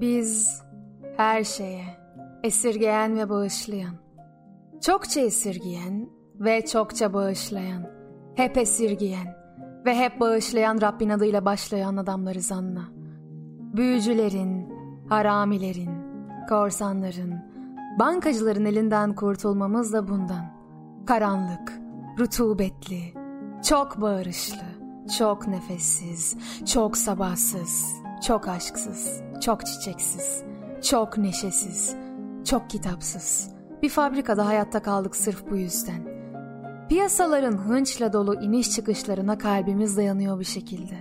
Biz her şeye esirgeyen ve bağışlayan, çokça esirgeyen ve çokça bağışlayan, hep esirgeyen ve hep bağışlayan Rabbin adıyla başlayan adamlarız anla. Büyücülerin, haramilerin, korsanların, bankacıların elinden kurtulmamız da bundan. Karanlık, rutubetli, çok bağırışlı, çok nefessiz, çok sabahsız, çok aşksız, çok çiçeksiz, çok neşesiz, çok kitapsız. Bir fabrikada hayatta kaldık sırf bu yüzden. Piyasaların hınçla dolu iniş çıkışlarına kalbimiz dayanıyor bir şekilde.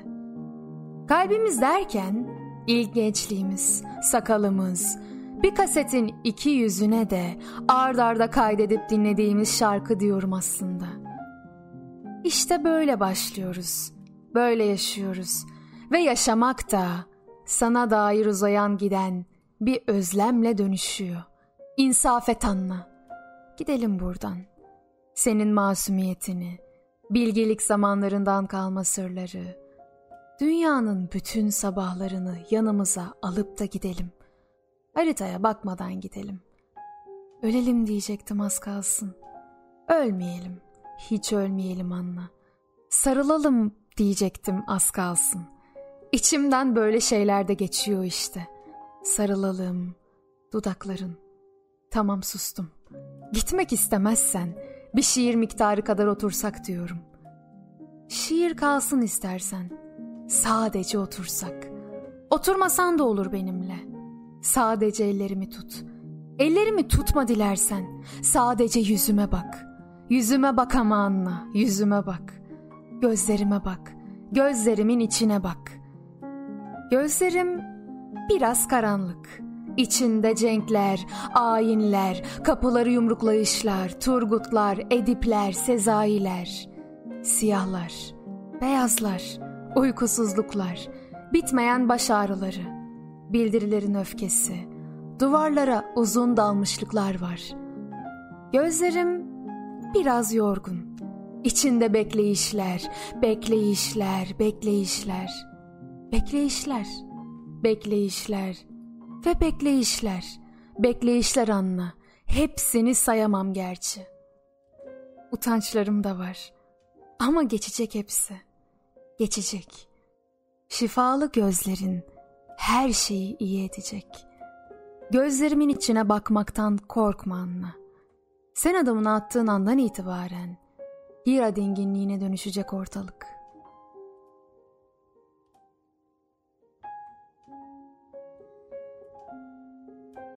Kalbimiz derken ilk gençliğimiz, sakalımız, bir kasetin iki yüzüne de ard arda kaydedip dinlediğimiz şarkı diyorum aslında. İşte böyle başlıyoruz, böyle yaşıyoruz ve yaşamak da sana dair uzayan giden bir özlemle dönüşüyor. İnsaf et anla. Gidelim buradan. Senin masumiyetini, bilgelik zamanlarından kalma sırları, dünyanın bütün sabahlarını yanımıza alıp da gidelim. Haritaya bakmadan gidelim. Ölelim diyecektim az kalsın. Ölmeyelim, hiç ölmeyelim Anna. Sarılalım diyecektim az kalsın. İçimden böyle şeyler de geçiyor işte. Sarılalım, dudakların. Tamam sustum. Gitmek istemezsen bir şiir miktarı kadar otursak diyorum. Şiir kalsın istersen. Sadece otursak. Oturmasan da olur benimle. Sadece ellerimi tut. Ellerimi tutma dilersen. Sadece yüzüme bak. Yüzüme bak ama anla. Yüzüme bak. Gözlerime bak. Gözlerimin içine bak. Gözlerim biraz karanlık. İçinde cenkler, ayinler, kapıları yumruklayışlar, turgutlar, edipler, sezailer, siyahlar, beyazlar, uykusuzluklar, bitmeyen baş ağrıları, bildirilerin öfkesi, duvarlara uzun dalmışlıklar var. Gözlerim biraz yorgun. İçinde bekleyişler, bekleyişler, bekleyişler, bekleyişler, bekleyişler ve bekleyişler, bekleyişler anla. Hepsini sayamam gerçi. Utançlarım da var. Ama geçecek hepsi. Geçecek. Şifalı gözlerin her şeyi iyi edecek. Gözlerimin içine bakmaktan korkma anla. Sen adamını attığın andan itibaren Hira dinginliğine dönüşecek ortalık.''